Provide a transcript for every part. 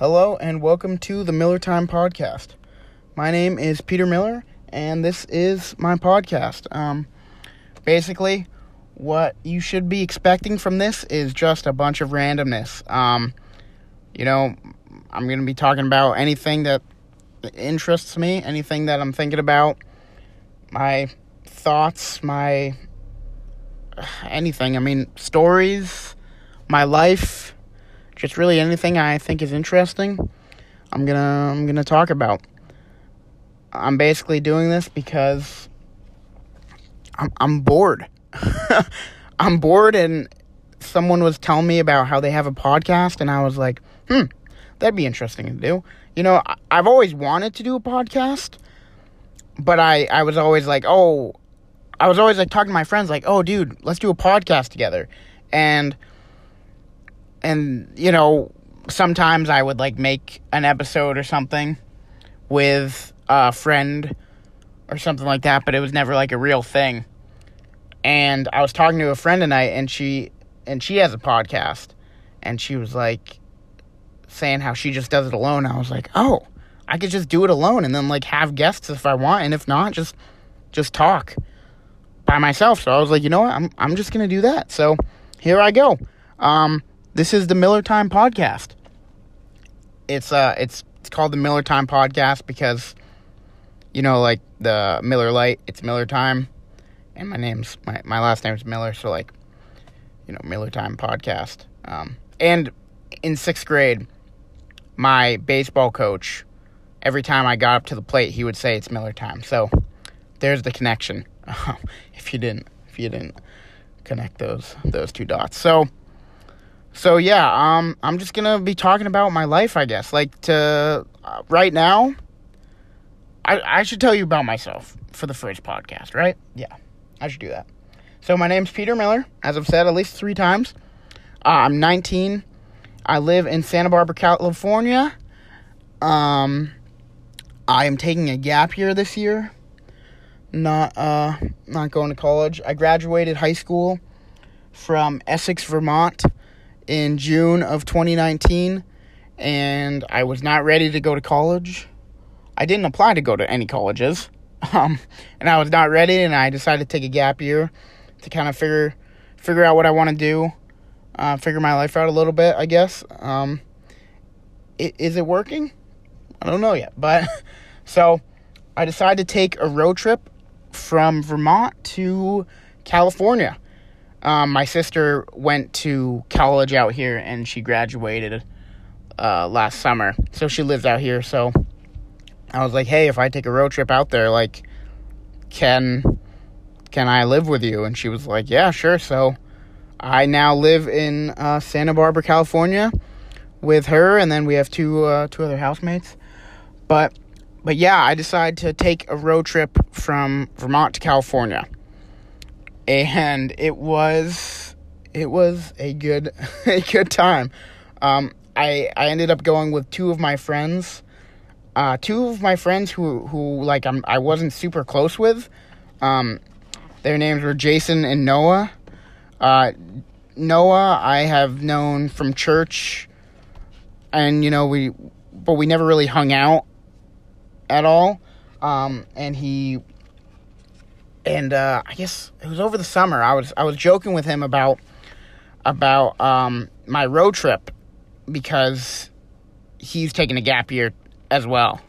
Hello and welcome to the Miller Time Podcast. My name is Peter Miller and this is my podcast. Um, basically, what you should be expecting from this is just a bunch of randomness. Um, you know, I'm going to be talking about anything that interests me, anything that I'm thinking about, my thoughts, my anything. I mean, stories, my life, just really anything I think is interesting. I'm going to I'm going to talk about. I'm basically doing this because I'm I'm bored. I'm bored and someone was telling me about how they have a podcast and I was like, "Hmm, that'd be interesting to do." You know, I've always wanted to do a podcast, but I I was always like, "Oh, I was always like talking to my friends like, "Oh, dude, let's do a podcast together." And and you know, sometimes I would like make an episode or something with a friend or something like that, but it was never like a real thing. And I was talking to a friend tonight and she and she has a podcast and she was like saying how she just does it alone. I was like, "Oh, I could just do it alone and then like have guests if I want and if not, just just talk by myself." So I was like, "You know what? I'm I'm just going to do that." So, here I go. Um this is the Miller Time podcast. It's uh it's it's called the Miller Time podcast because you know like the Miller Lite, it's Miller Time and my name's my my last name's Miller, so like you know, Miller Time podcast. Um and in 6th grade, my baseball coach every time I got up to the plate, he would say it's Miller time. So there's the connection. if you didn't if you didn't connect those those two dots. So so yeah, um, I'm just gonna be talking about my life, I guess. Like to uh, right now, I I should tell you about myself for the first podcast, right? Yeah, I should do that. So my name's Peter Miller, as I've said at least three times. Uh, I'm 19. I live in Santa Barbara, California. Um, I am taking a gap year this year. Not uh, not going to college. I graduated high school from Essex, Vermont in June of 2019, and I was not ready to go to college. I didn't apply to go to any colleges, um, and I was not ready, and I decided to take a gap year to kind of figure figure out what I want to do, uh, figure my life out a little bit, I guess. Um, it, is it working? I don't know yet, but so I decided to take a road trip from Vermont to California. Um, my sister went to college out here and she graduated uh, last summer. So she lives out here. So I was like, hey, if I take a road trip out there, like, can can I live with you? And she was like, yeah, sure. So I now live in uh, Santa Barbara, California, with her, and then we have two uh, two other housemates. But but yeah, I decided to take a road trip from Vermont to California and it was it was a good a good time. Um, I I ended up going with two of my friends, uh, two of my friends who who like I'm I wasn't super close with. Um, their names were Jason and Noah. Uh, Noah I have known from church, and you know we, but we never really hung out at all. Um, and he and uh, I guess it was over the summer. I was I was joking with him about about um, my road trip because he's taking a gap year as well.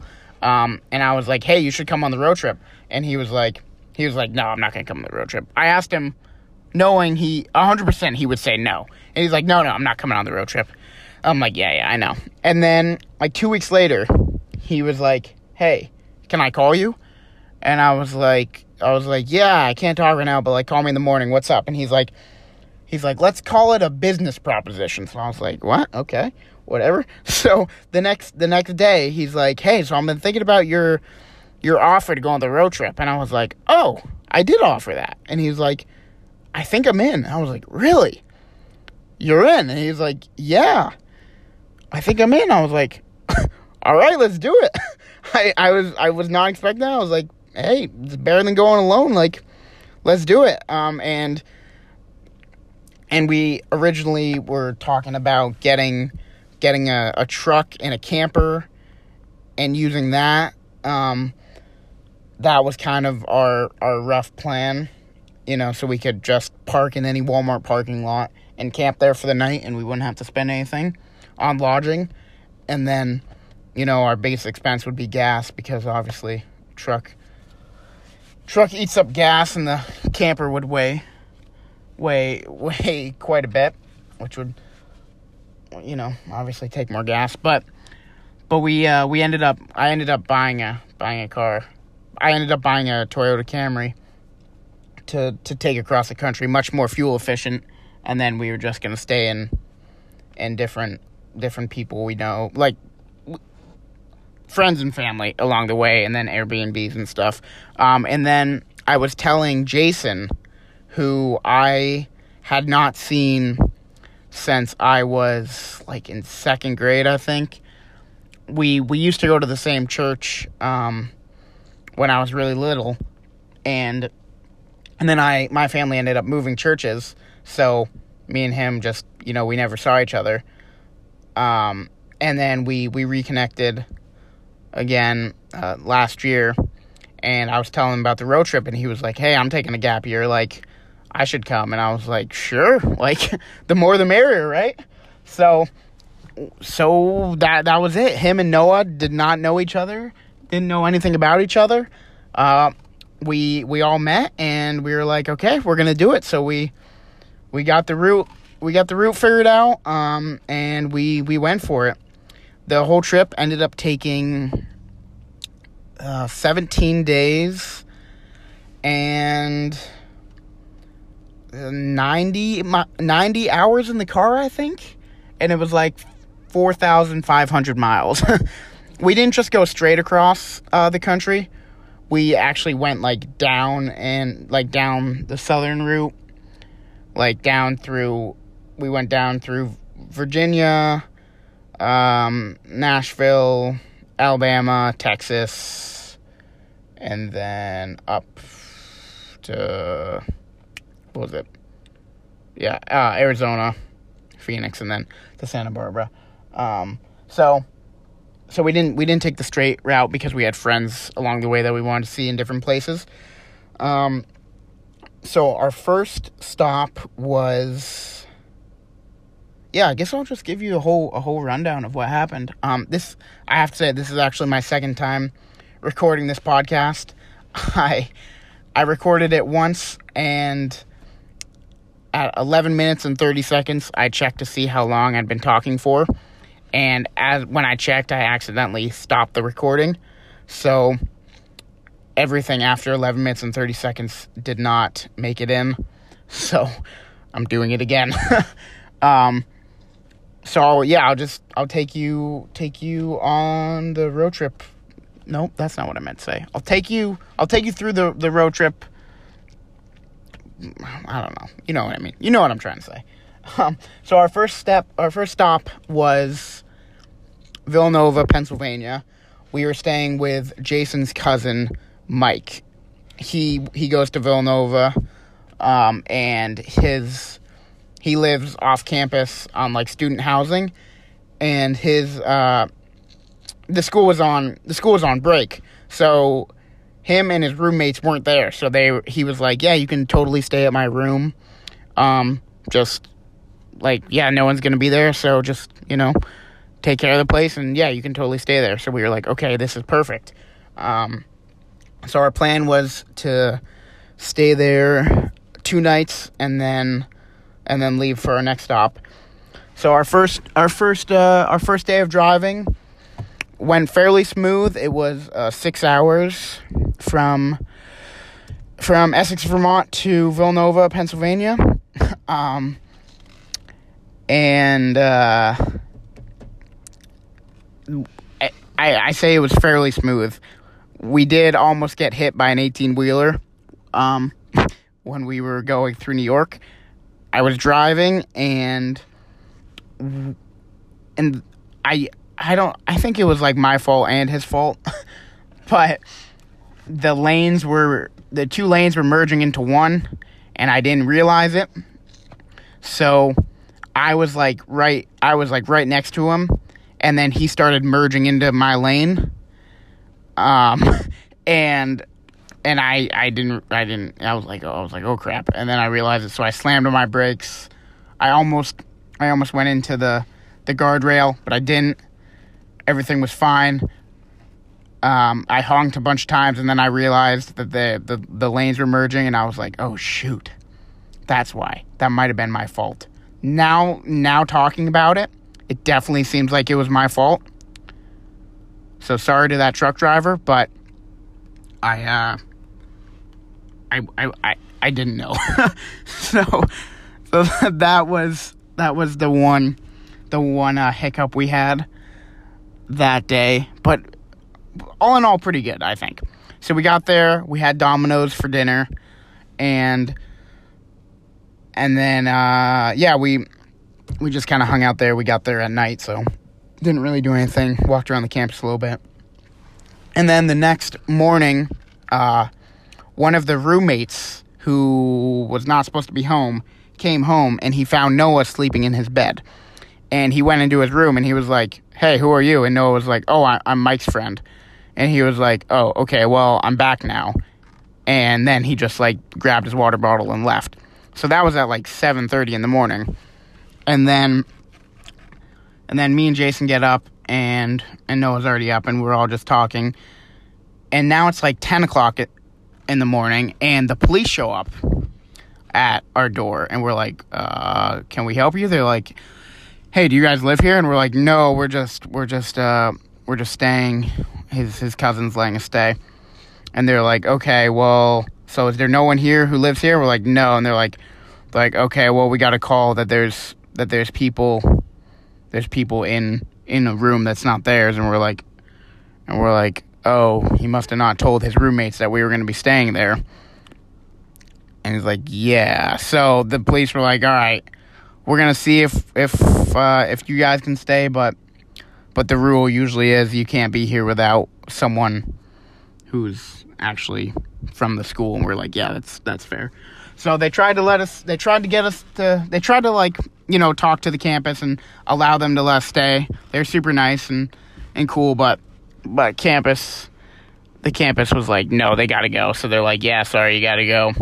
Um, and I was like, "Hey, you should come on the road trip." And he was like, "He was like, no, I'm not gonna come on the road trip." I asked him, knowing he 100% he would say no, and he's like, "No, no, I'm not coming on the road trip." I'm like, "Yeah, yeah, I know." And then like two weeks later, he was like, "Hey, can I call you?" And I was like, I was like, yeah, I can't talk right now, but like, call me in the morning. What's up? And he's like, he's like, let's call it a business proposition. So I was like, what? Okay, whatever. So the next the next day, he's like, hey, so I've been thinking about your your offer to go on the road trip, and I was like, oh, I did offer that, and he's like, I think I'm in. I was like, really? You're in? And he's like, yeah, I think I'm in. I was like, all right, let's do it. I, I was I was not expecting that. I was like, hey, it's better than going alone. Like, let's do it. Um, and and we originally were talking about getting getting a, a truck and a camper and using that. Um, that was kind of our our rough plan, you know, so we could just park in any Walmart parking lot and camp there for the night, and we wouldn't have to spend anything on lodging. And then, you know, our biggest expense would be gas because obviously truck truck eats up gas, and the camper would weigh weigh weigh quite a bit, which would you know obviously take more gas, but but we uh, we ended up I ended up buying a buying a car I ended up buying a Toyota Camry to to take across the country, much more fuel efficient. And then we were just gonna stay in in different different people we know, like friends and family along the way, and then Airbnbs and stuff. Um, and then I was telling Jason, who I had not seen since I was like in second grade, I think. We we used to go to the same church. Um, when I was really little, and and then I my family ended up moving churches, so me and him just you know we never saw each other. Um, and then we we reconnected again uh, last year, and I was telling him about the road trip, and he was like, "Hey, I'm taking a gap year, like." I should come. And I was like, sure. Like, the more the merrier, right? So, so that that was it. Him and Noah did not know each other didn't know anything about each other. Uh, we we all met and we were like, okay, we're gonna do it. So we we got the route we got the route figured out, um, and we we went for it. The whole trip ended up taking uh, 17 days and 90 90 hours in the car, I think, and it was like 4,500 miles. we didn't just go straight across uh, the country. We actually went like down and like down the southern route, like down through. We went down through Virginia, um, Nashville, Alabama, Texas, and then up to what was it? Yeah, uh, Arizona, Phoenix, and then to Santa Barbara. Um, so so we didn't we didn't take the straight route because we had friends along the way that we wanted to see in different places. Um, so our first stop was yeah, I guess I'll just give you a whole a whole rundown of what happened. Um, this I have to say this is actually my second time recording this podcast. I I recorded it once and at 11 minutes and 30 seconds I checked to see how long I'd been talking for and as when I checked, I accidentally stopped the recording. So everything after 11 minutes and 30 seconds did not make it in. So I'm doing it again. um, so yeah, I'll just I'll take you take you on the road trip. Nope, that's not what I meant to say. I'll take you I'll take you through the the road trip. I don't know. You know what I mean. You know what I'm trying to say. Um, so our first step, our first stop was Villanova, Pennsylvania. We were staying with Jason's cousin, Mike. He he goes to Villanova, um, and his he lives off campus on like student housing, and his uh, the school was on the school was on break, so him and his roommates weren't there. So they he was like, yeah, you can totally stay at my room. Um, just like yeah, no one's gonna be there, so just you know take care of the place, and yeah, you can totally stay there. So we were like, okay, this is perfect. Um, so our plan was to stay there two nights and then and then leave for our next stop. So our first our first uh, our first day of driving went fairly smooth. It was uh, six hours from from Essex, Vermont to Villanova, Pennsylvania, um, and uh, I, I say it was fairly smooth. We did almost get hit by an 18 wheeler um, when we were going through New York. I was driving and and I I don't I think it was like my fault and his fault. but the lanes were the two lanes were merging into one and I didn't realize it. So I was like right I was like right next to him and then he started merging into my lane. Um and and I I didn't I didn't I was like oh, I was like oh crap and then I realized it so I slammed on my brakes. I almost I almost went into the the guardrail, but I didn't. Everything was fine. Um, I honked a bunch of times and then I realized that the, the, the lanes were merging and I was like, oh shoot. That's why. That might have been my fault. Now now talking about it, it definitely seems like it was my fault. So sorry to that truck driver, but I uh I I I, I didn't know. so so that was that was the one the one uh, hiccup we had that day, but all in all pretty good, I think. So we got there, we had Domino's for dinner and and then uh, yeah, we we just kind of hung out there. We got there at night, so didn't really do anything. Walked around the campus a little bit, and then the next morning, uh, one of the roommates who was not supposed to be home came home, and he found Noah sleeping in his bed. And he went into his room, and he was like, "Hey, who are you?" And Noah was like, "Oh, I- I'm Mike's friend." And he was like, "Oh, okay. Well, I'm back now." And then he just like grabbed his water bottle and left. So that was at like 7:30 in the morning. And then and then me and Jason get up and and Noah's already up and we're all just talking. And now it's like 10 o'clock in the morning and the police show up at our door and we're like, uh, can we help you? They're like, hey, do you guys live here? And we're like, no, we're just we're just uh we're just staying. His his cousin's letting us stay. And they're like, okay, well, so is there no one here who lives here? We're like, no. And they're like, like, okay, well, we got a call that there's that there's people, there's people in in a room that's not theirs, and we're like, and we're like, oh, he must have not told his roommates that we were going to be staying there. And he's like, yeah. So the police were like, all right, we're gonna see if if uh, if you guys can stay, but but the rule usually is you can't be here without someone who's actually from the school. And we're like, yeah, that's that's fair. So they tried to let us. They tried to get us to. They tried to like you know talk to the campus and allow them to let us stay. They're super nice and and cool, but but campus, the campus was like, no, they gotta go. So they're like, yeah, sorry, you gotta go.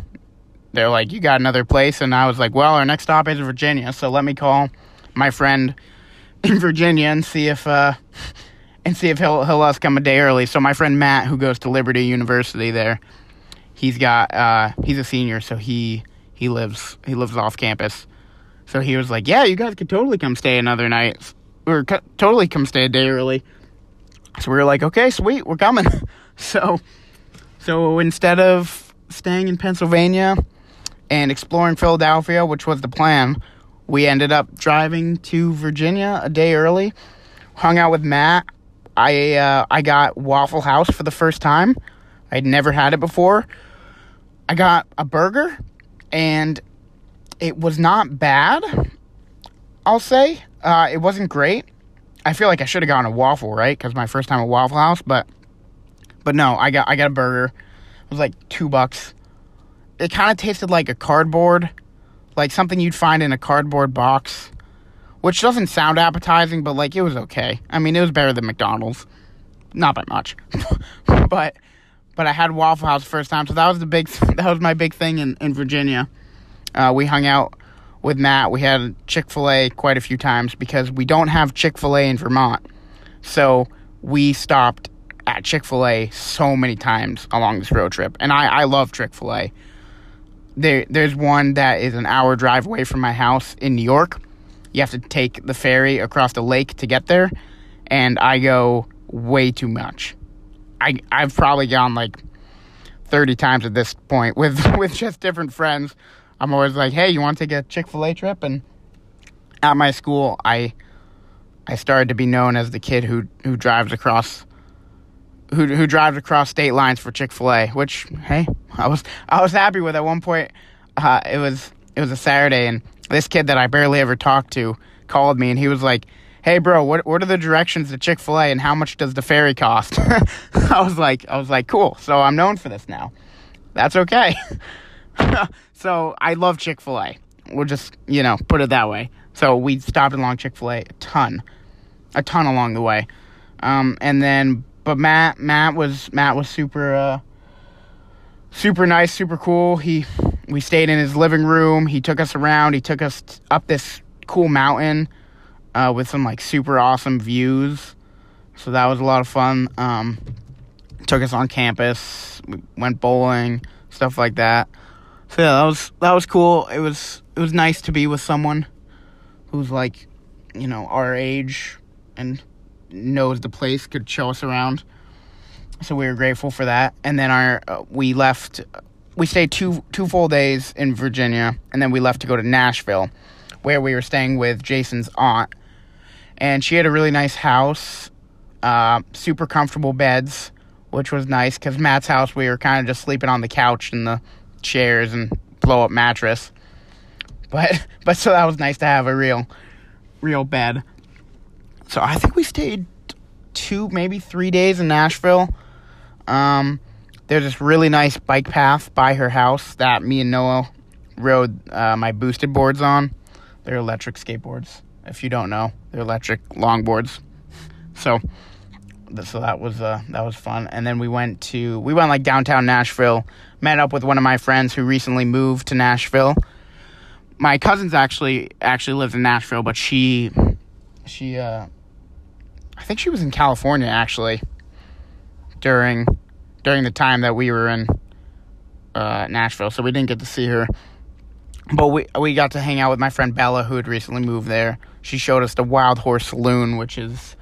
They're like, you got another place, and I was like, well, our next stop is Virginia, so let me call my friend in Virginia and see if uh and see if he'll he'll let us come a day early. So my friend Matt, who goes to Liberty University there, he's got uh he's a senior, so he he lives he lives off campus. So he was like, "Yeah, you guys could totally come stay another night, or totally come stay a day early." So we were like, "Okay, sweet, we're coming." so so instead of staying in Pennsylvania and exploring Philadelphia, which was the plan, we ended up driving to Virginia a day early. Hung out with Matt. I uh, I got Waffle House for the first time. I'd never had it before. I got a burger, and it was not bad. I'll say uh, it wasn't great. I feel like I should have gotten a waffle, right? Because my first time at Waffle House, but but no, I got I got a burger. It was like two bucks. It kind of tasted like a cardboard, like something you'd find in a cardboard box, which doesn't sound appetizing, but like it was okay. I mean, it was better than McDonald's, not by much, but but I had Waffle House first time, so that was the big that was my big thing in in Virginia. Uh, we hung out with Matt. We had Chick Fil A quite a few times because we don't have Chick Fil A in Vermont, so we stopped at Chick Fil A so many times along this road trip, and I I love Chick Fil A. There there's one that is an hour drive away from my house in New York. You have to take the ferry across the lake to get there, and I go way too much. I I've probably gone like 30 times at this point with with just different friends. I'm always like, "Hey, you want to take a Chick-fil-A trip?" And at my school, I I started to be known as the kid who who drives across who who drives across state lines for Chick-fil-A, which hey, I was I was happy with at one point. Uh, it was it was a Saturday and this kid that I barely ever talked to called me and he was like, "Hey, bro, what what are the directions to Chick Fil A and how much does the ferry cost?" I was like, I was like, cool. So I'm known for this now. That's okay. so I love Chick Fil A. We'll just you know put it that way. So we stopped along Chick Fil A a ton, a ton along the way. Um, and then, but Matt, Matt was Matt was super, uh, super nice, super cool. He, we stayed in his living room. He took us around. He took us up this cool mountain, uh, with some like super awesome views. So that was a lot of fun. Um, took us on campus. We went bowling, stuff like that. So yeah, that was that was cool. It was it was nice to be with someone who's like, you know, our age and knows the place, could show us around. So we were grateful for that. And then our uh, we left. We stayed two two full days in Virginia, and then we left to go to Nashville, where we were staying with Jason's aunt, and she had a really nice house, uh, super comfortable beds, which was nice because Matt's house we were kind of just sleeping on the couch and the chairs and blow up mattress. But but so that was nice to have a real real bed. So I think we stayed two, maybe three days in Nashville. Um, there's this really nice bike path by her house that me and Noah rode uh, my boosted boards on. They're electric skateboards. If you don't know, they're electric longboards. So, so that was uh, that was fun. And then we went to we went like downtown Nashville. Met up with one of my friends who recently moved to Nashville. My cousin's actually actually lives in Nashville, but she she uh, I think she was in California actually during during the time that we were in uh, Nashville, so we didn't get to see her. But we we got to hang out with my friend Bella, who had recently moved there. She showed us the Wild Horse Saloon, which is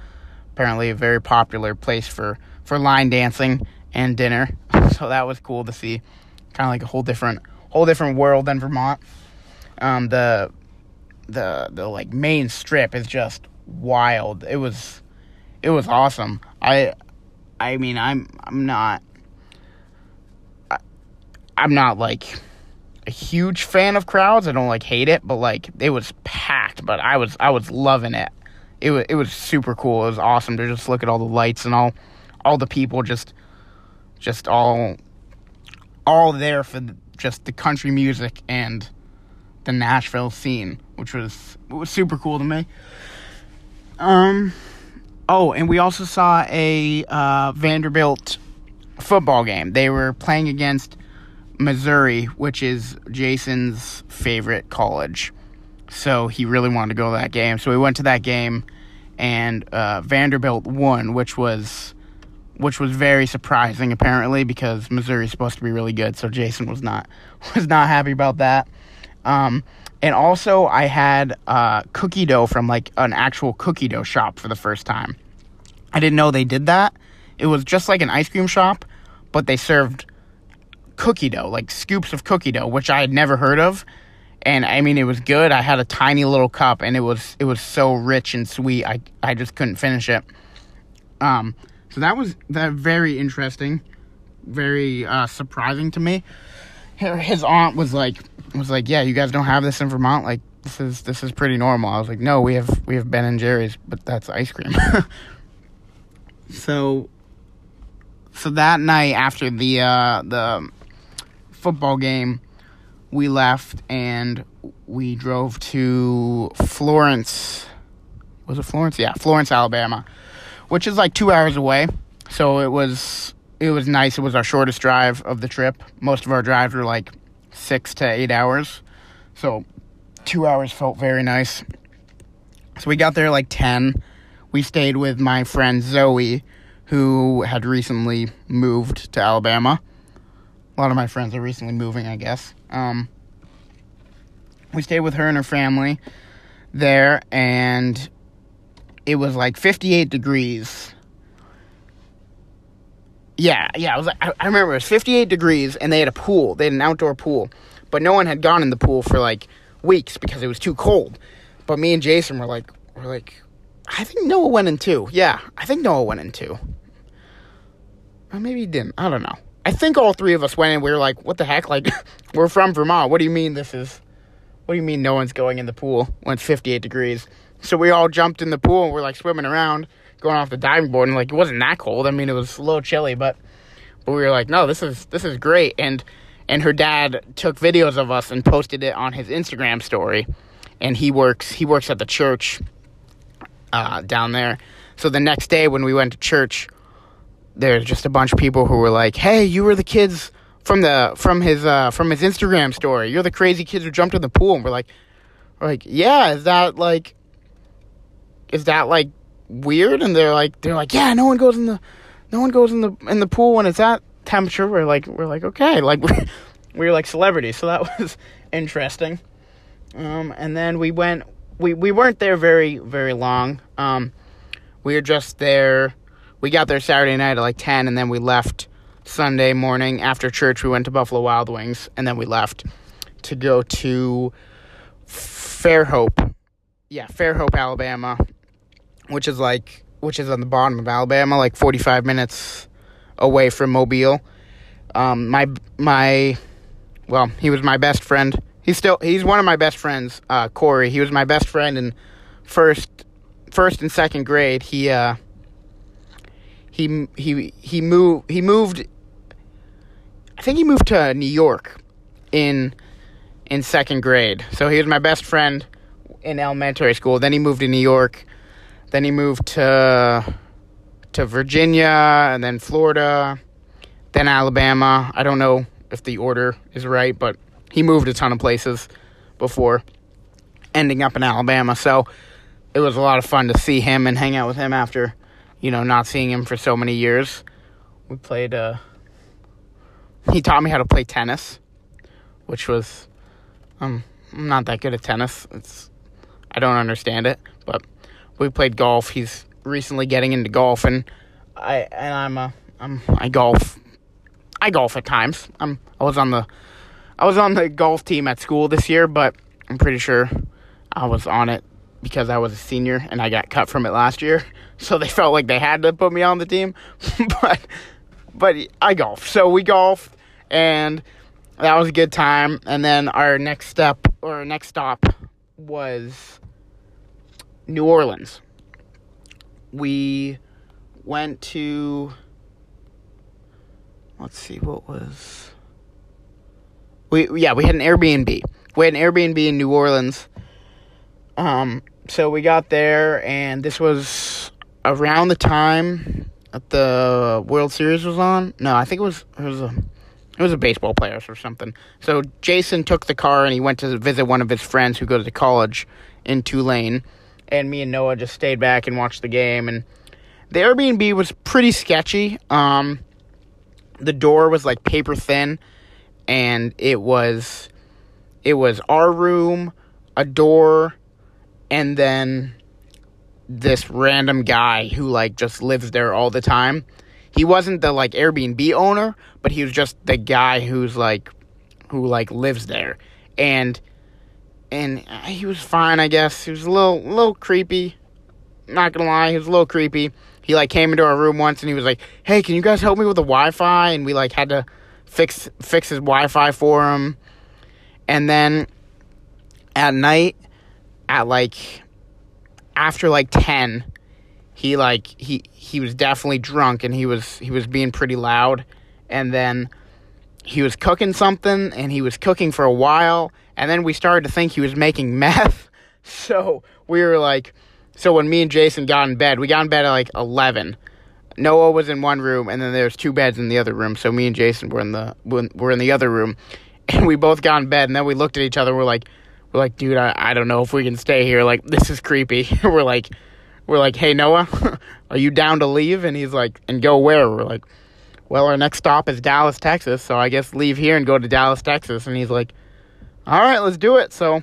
apparently a very popular place for for line dancing and dinner. So that was cool to see, kind of like a whole different whole different world than Vermont. Um, the the the like main strip is just wild. It was it was awesome. I I mean I'm I'm not I, I'm not like a huge fan of crowds. I don't like hate it, but like it was packed, but I was I was loving it. It was it was super cool. It was awesome to just look at all the lights and all all the people just just all all there for the, just the country music and the Nashville scene, which was was super cool to me. Um Oh, and we also saw a uh, Vanderbilt football game. They were playing against Missouri, which is Jason's favorite college. So he really wanted to go to that game. So we went to that game, and uh, Vanderbilt won, which was which was very surprising apparently because Missouri is supposed to be really good. So Jason was not was not happy about that. Um, and also, I had uh, cookie dough from like an actual cookie dough shop for the first time. I didn't know they did that. It was just like an ice cream shop, but they served cookie dough, like scoops of cookie dough, which I had never heard of. And I mean, it was good. I had a tiny little cup, and it was it was so rich and sweet. I I just couldn't finish it. Um, that was that very interesting, very uh, surprising to me. His aunt was like, was like, yeah, you guys don't have this in Vermont. Like this is this is pretty normal. I was like, no, we have we have Ben and Jerry's, but that's ice cream. so so that night after the uh, the football game, we left and we drove to Florence. Was it Florence? Yeah, Florence, Alabama, which is like two hours away. So it was it was nice. It was our shortest drive of the trip. Most of our drives were like six to eight hours. So two hours felt very nice. So we got there like 10. We stayed with my friend Zoe, who had recently moved to Alabama. A lot of my friends are recently moving, I guess. Um, we stayed with her and her family there, and it was like 58 degrees. Yeah, yeah, I was like, I, I remember it was 58 degrees, and they had a pool. They had an outdoor pool but no one had gone in the pool for like weeks because it was too cold. But me and Jason were like, we're like, I think Noah went in too. Yeah, I think Noah went in too. Or maybe he didn't. I don't know. I think all three of us went in. We were like, what the heck? Like, we're from Vermont. What do you mean this is? What do you mean no one's going in the pool when it's 58 degrees? So we all jumped in the pool and we're like swimming around, going off the diving board, and like it wasn't that cold. I mean, it was a little chilly, but but we were like, no, this is this is great. And and her dad took videos of us and posted it on his Instagram story. and he works he works at the church uh, down there. So the next day when we went to church, there's just a bunch of people who were like, "Hey, you were the kids from the from his uh, from his Instagram story. You're the crazy kids who jumped in the pool." And we're like, we're like, "Yeah, is that like is that like weird?" And they're like they're like, "Yeah, no one goes in the no one goes in the in the pool when it's that temperature." We're like we're like, "Okay." Like we're, we are like celebrities. So that was interesting. Um, and then we went we we weren't there very very long. Um, we were just there we got there Saturday night at like 10 and then we left Sunday morning after church we went to Buffalo Wild Wings and then we left to go to Fairhope. Yeah, Fairhope, Alabama, which is like which is on the bottom of Alabama, like 45 minutes away from Mobile. Um, my my well, he was my best friend. He's still he's one of my best friends, uh, Corey. He was my best friend in first first and second grade. He uh he he he moved he moved I think he moved to New York in in second grade. So he was my best friend in elementary school. Then he moved to New York. Then he moved to to Virginia and then Florida, then Alabama. I don't know if the order is right, but he moved a ton of places before ending up in Alabama. So it was a lot of fun to see him and hang out with him after you know, not seeing him for so many years. We played, uh, he taught me how to play tennis, which was, um, I'm not that good at tennis. It's, I don't understand it, but we played golf. He's recently getting into golf, and I, and I'm, uh, I'm, I golf, I golf at times. I'm, I was on the, I was on the golf team at school this year, but I'm pretty sure I was on it because I was a senior and I got cut from it last year. So they felt like they had to put me on the team. but but I golf. So we golfed and that was a good time. And then our next step or our next stop was New Orleans. We went to let's see what was we yeah, we had an Airbnb. We had an Airbnb in New Orleans. Um so we got there, and this was around the time that the World Series was on. No, I think it was it was a it was a baseball player or something. So Jason took the car and he went to visit one of his friends who goes to college in Tulane, and me and Noah just stayed back and watched the game. And the Airbnb was pretty sketchy. Um, the door was like paper thin, and it was it was our room, a door and then this random guy who like just lives there all the time. He wasn't the like Airbnb owner, but he was just the guy who's like who like lives there. And and uh, he was fine, I guess. He was a little little creepy. Not gonna lie, he was a little creepy. He like came into our room once and he was like, "Hey, can you guys help me with the Wi-Fi?" And we like had to fix fix his Wi-Fi for him. And then at night, at like after like 10 he like he he was definitely drunk and he was he was being pretty loud and then he was cooking something and he was cooking for a while and then we started to think he was making meth so we were like so when me and jason got in bed we got in bed at like 11 noah was in one room and then there's two beds in the other room so me and jason were in the were in the other room and we both got in bed and then we looked at each other we're like we're like, dude, I, I don't know if we can stay here. Like, this is creepy. we're like, we're like, hey Noah, are you down to leave? And he's like, and go where? We're like, well, our next stop is Dallas, Texas. So I guess leave here and go to Dallas, Texas. And he's like, all right, let's do it. So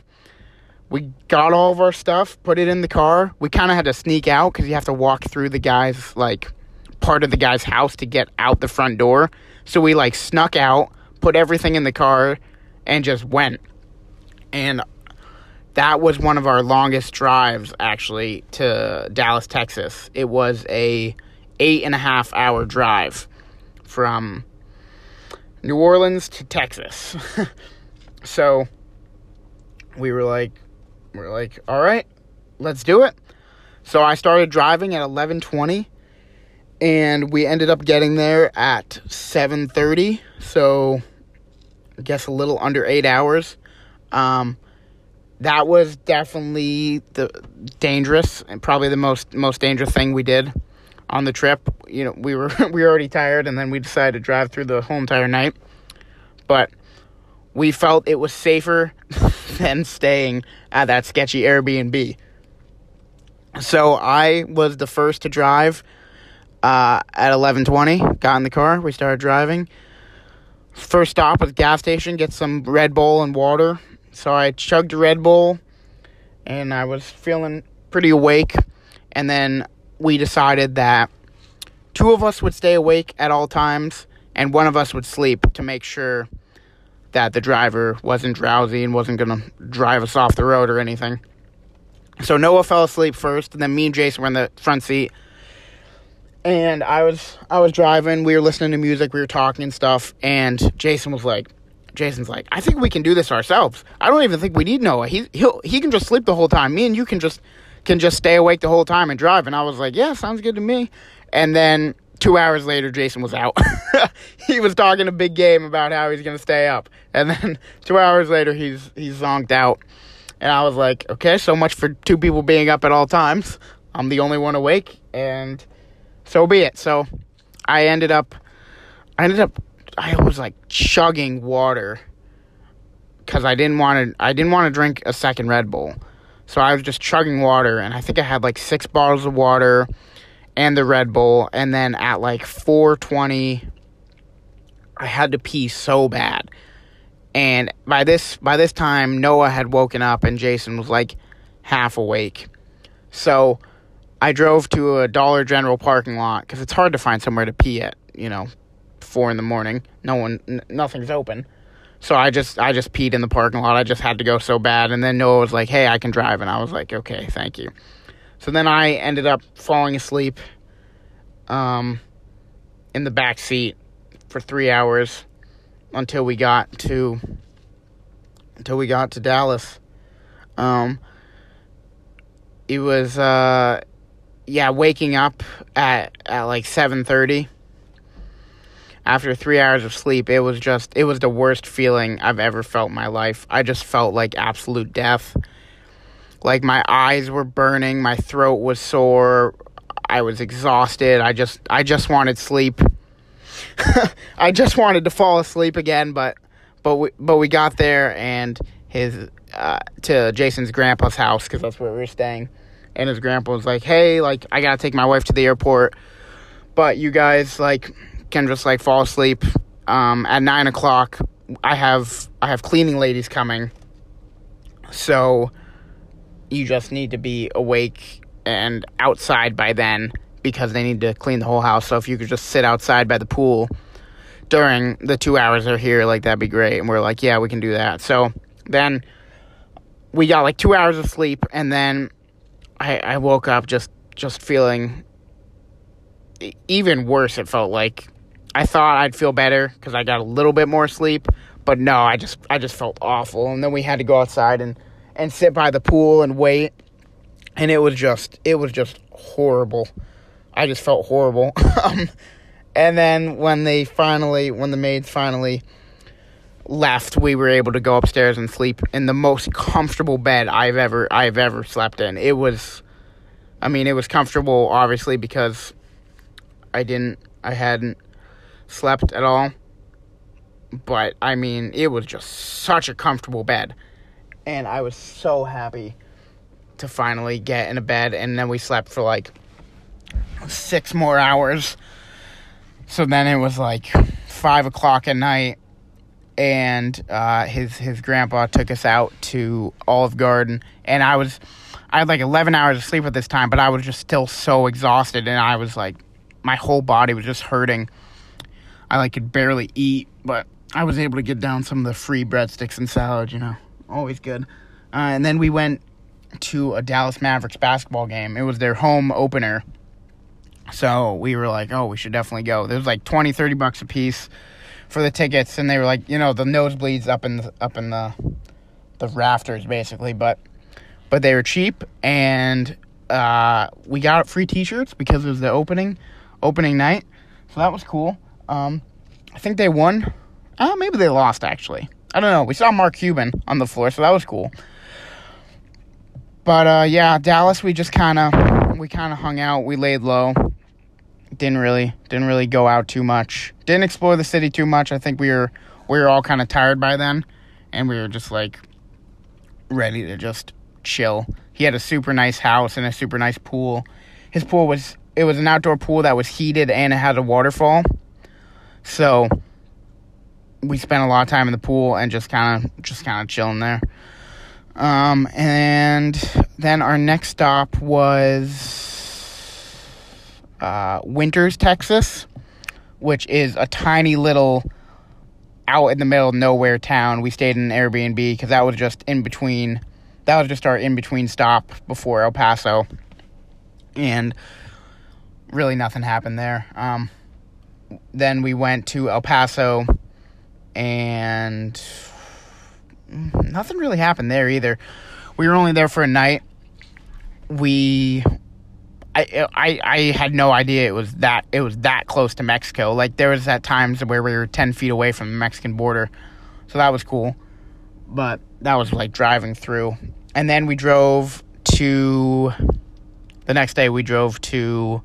we got all of our stuff, put it in the car. We kind of had to sneak out because you have to walk through the guy's like part of the guy's house to get out the front door. So we like snuck out, put everything in the car, and just went. And that was one of our longest drives actually to Dallas, Texas. It was a eight and a half hour drive from New Orleans to Texas. so we were like we are like, all right, let's do it. So I started driving at eleven twenty and we ended up getting there at seven thirty. So I guess a little under eight hours. Um, that was definitely the dangerous and probably the most most dangerous thing we did on the trip. You know, we were we were already tired, and then we decided to drive through the whole entire night. But we felt it was safer than staying at that sketchy Airbnb. So I was the first to drive uh, at 11:20. Got in the car. We started driving. First stop was gas station. Get some Red Bull and water. So I chugged Red Bull, and I was feeling pretty awake. And then we decided that two of us would stay awake at all times, and one of us would sleep to make sure that the driver wasn't drowsy and wasn't going to drive us off the road or anything. So Noah fell asleep first, and then me and Jason were in the front seat. And I was I was driving, we were listening to music, we were talking and stuff, and Jason was like Jason's like, I think we can do this ourselves. I don't even think we need Noah. He he'll he can just sleep the whole time. Me and you can just can just stay awake the whole time and drive. And I was like, Yeah, sounds good to me. And then two hours later, Jason was out. he was talking a big game about how he's gonna stay up, and then two hours later, he's he's zonked out. And I was like, okay, so much for two people being up at all times. I'm the only one awake, and so be it. So I ended up, I ended up, I was like chugging water because I didn't want to, I didn't want to drink a second Red Bull. So I was just chugging water, and I think I had like six bottles of water and the Red Bull, and then at like 4:20, I had to pee so bad. And by this by this time, Noah had woken up, and Jason was like half awake. So I drove to a Dollar General parking lot because it's hard to find somewhere to pee at. You know, four in the morning. No one, n- nothing's open. So I just I just peed in the parking lot. I just had to go so bad. And then Noah was like, "Hey, I can drive," and I was like, "Okay, thank you." So then I ended up falling asleep um, in the back seat for three hours until we got to until we got to Dallas. Um, it was uh, yeah, waking up at at like seven thirty after three hours of sleep, it was just, it was the worst feeling I've ever felt in my life. I just felt like absolute death. Like my eyes were burning, my throat was sore, I was exhausted. I just, I just wanted sleep. I just wanted to fall asleep again, but, but we, but we got there and his, uh, to Jason's grandpa's house because that's where we were staying. And his grandpa was like, "Hey, like I gotta take my wife to the airport, but you guys like can just like fall asleep. Um, at nine o'clock, I have I have cleaning ladies coming, so you just need to be awake and outside by then because they need to clean the whole house. So if you could just sit outside by the pool during the two hours they're here, like that'd be great. And we're like, yeah, we can do that. So then we got like two hours of sleep, and then I, I woke up just just feeling even worse. It felt like I thought I'd feel better because I got a little bit more sleep, but no, I just I just felt awful. And then we had to go outside and and sit by the pool and wait, and it was just it was just horrible. I just felt horrible. um, and then when they finally when the maids finally left, we were able to go upstairs and sleep in the most comfortable bed I've ever I've ever slept in. It was I mean, it was comfortable obviously because I didn't I hadn't slept at all. But I mean, it was just such a comfortable bed. And I was so happy to finally get in a bed and then we slept for like 6 more hours. So then it was like 5 o'clock at night and uh, his his grandpa took us out to Olive Garden, and I was I had like eleven hours of sleep at this time, but I was just still so exhausted, and I was like, my whole body was just hurting. I like could barely eat, but I was able to get down some of the free breadsticks and salad, you know, always good. Uh, and then we went to a Dallas Mavericks basketball game. It was their home opener. So we were like, oh, we should definitely go. There was like 20, 30 bucks a piece for the tickets, and they were like, you know, the nosebleeds up in the, up in the the rafters basically, but but they were cheap, and uh, we got free T-shirts because it was the opening opening night, so that was cool. Um, I think they won. Uh, maybe they lost actually. I don't know. We saw Mark Cuban on the floor, so that was cool. but uh, yeah, Dallas. We just kind of we kind of hung out. We laid low. Didn't really didn't really go out too much. Didn't explore the city too much. I think we were we were all kind of tired by then, and we were just like ready to just chill. He had a super nice house and a super nice pool. His pool was it was an outdoor pool that was heated and it had a waterfall. So we spent a lot of time in the pool and just kind of just kind of chilling there. Um, and then our next stop was uh, Winters, Texas, which is a tiny little out in the middle of nowhere town. We stayed in an Airbnb because that was just in between. That was just our in between stop before El Paso, and really nothing happened there. Um, then we went to El Paso, and nothing really happened there either. We were only there for a night. We I, I I had no idea it was that it was that close to Mexico. Like there was at times where we were ten feet away from the Mexican border, so that was cool. But that was like driving through, and then we drove to. The next day we drove to.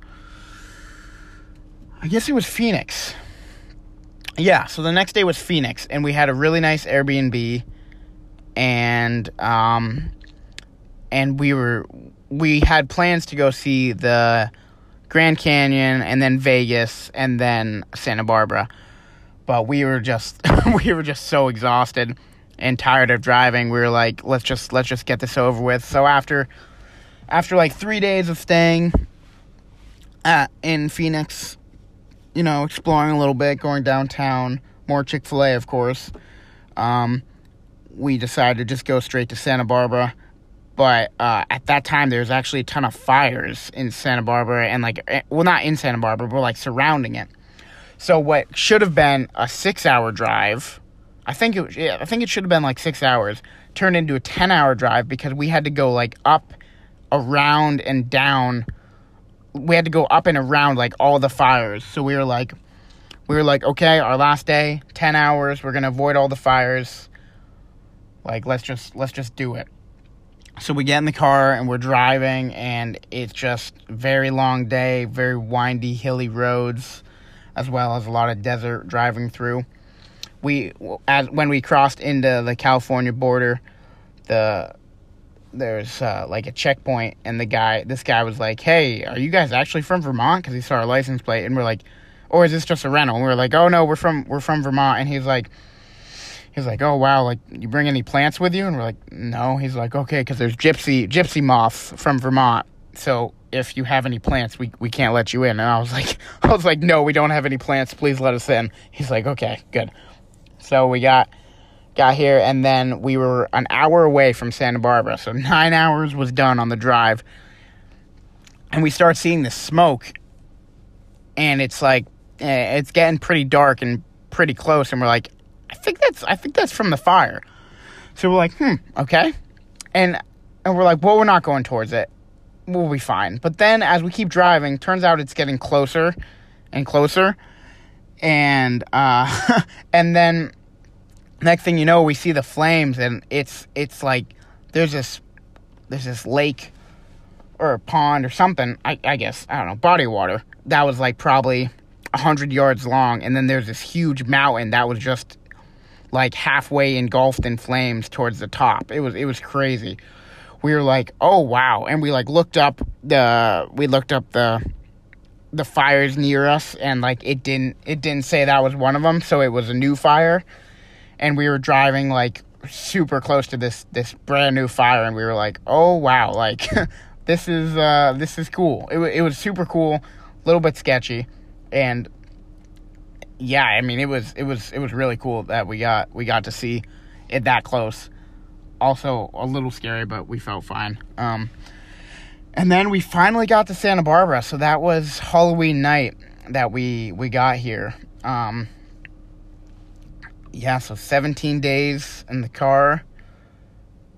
I guess it was Phoenix. Yeah, so the next day was Phoenix, and we had a really nice Airbnb, and um, and we were we had plans to go see the Grand Canyon and then Vegas and then Santa Barbara. But we were just we were just so exhausted and tired of driving. We were like, let's just let's just get this over with. So after after like 3 days of staying at, in Phoenix, you know, exploring a little bit, going downtown, more Chick-fil-A of course. Um, we decided to just go straight to Santa Barbara but uh, at that time there was actually a ton of fires in Santa Barbara and like eh, well not in Santa Barbara but like surrounding it. So what should have been a six hour drive, I think it yeah, I think it should have been like six hours, turned into a ten hour drive because we had to go like up, around and down. We had to go up and around like all the fires. So we were like, we were like, okay, our last day, ten hours. We're gonna avoid all the fires. Like let's just let's just do it. So we get in the car and we're driving, and it's just very long day, very windy, hilly roads, as well as a lot of desert driving through. We as when we crossed into the California border, the there's uh, like a checkpoint, and the guy, this guy was like, "Hey, are you guys actually from Vermont?" Because he saw our license plate, and we're like, "Or is this just a rental?" And we are like, "Oh no, we're from we're from Vermont," and he's like he's like, "Oh wow, like you bring any plants with you?" And we're like, "No." He's like, "Okay, because there's gypsy gypsy moths from Vermont, so if you have any plants, we we can't let you in." And I was like, "I was like, no, we don't have any plants. Please let us in." He's like, "Okay, good." So we got got here, and then we were an hour away from Santa Barbara, so nine hours was done on the drive, and we start seeing the smoke, and it's like eh, it's getting pretty dark and pretty close, and we're like, I think that's I think that's from the fire. So we're like, hmm, okay. And and we're like, well, we're not going towards it. We'll be fine. But then as we keep driving, turns out it's getting closer and closer. And uh and then next thing you know, we see the flames and it's it's like there's this there's this lake or a pond or something, I, I guess, I don't know, body water that was like probably 100 yards long and then there's this huge mountain that was just like halfway engulfed in flames towards the top. It was it was crazy. We were like, "Oh wow." And we like looked up the we looked up the the fires near us and like it didn't it didn't say that was one of them, so it was a new fire. And we were driving like super close to this this brand new fire and we were like, "Oh wow, like this is uh this is cool." It it was super cool, a little bit sketchy and yeah, I mean it was it was it was really cool that we got we got to see it that close. Also a little scary, but we felt fine. Um, and then we finally got to Santa Barbara, so that was Halloween night that we we got here. Um, yeah, so 17 days in the car.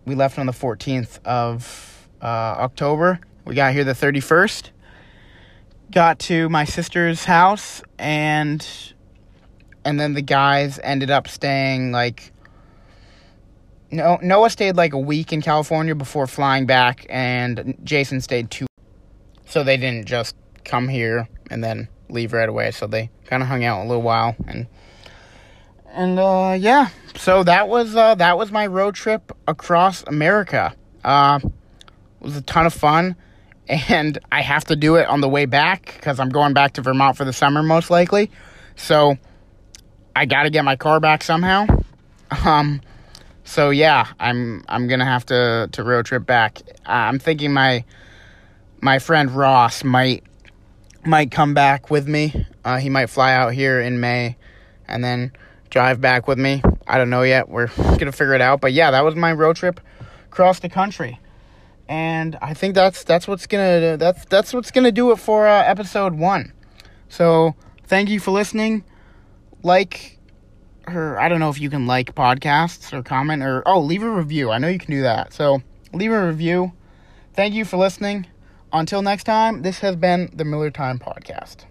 We left on the 14th of uh, October. We got here the 31st. Got to my sister's house and and then the guys ended up staying like no Noah stayed like a week in California before flying back, and Jason stayed two. So they didn't just come here and then leave right away. So they kind of hung out a little while and and uh, yeah. So that was uh, that was my road trip across America. Uh, it was a ton of fun, and I have to do it on the way back because I'm going back to Vermont for the summer most likely. So I got to get my car back somehow. Um, so yeah, I'm I'm gonna have to to road trip back. I'm thinking my my friend Ross might might come back with me. Uh, he might fly out here in May, and then drive back with me. I don't know yet. We're gonna figure it out. But yeah, that was my road trip across the country, and I think that's that's what's gonna that's that's what's gonna do it for uh, episode one. So thank you for listening. Like or I don't know if you can like podcasts or comment or oh leave a review. I know you can do that. So leave a review. Thank you for listening. Until next time, this has been the Miller Time Podcast.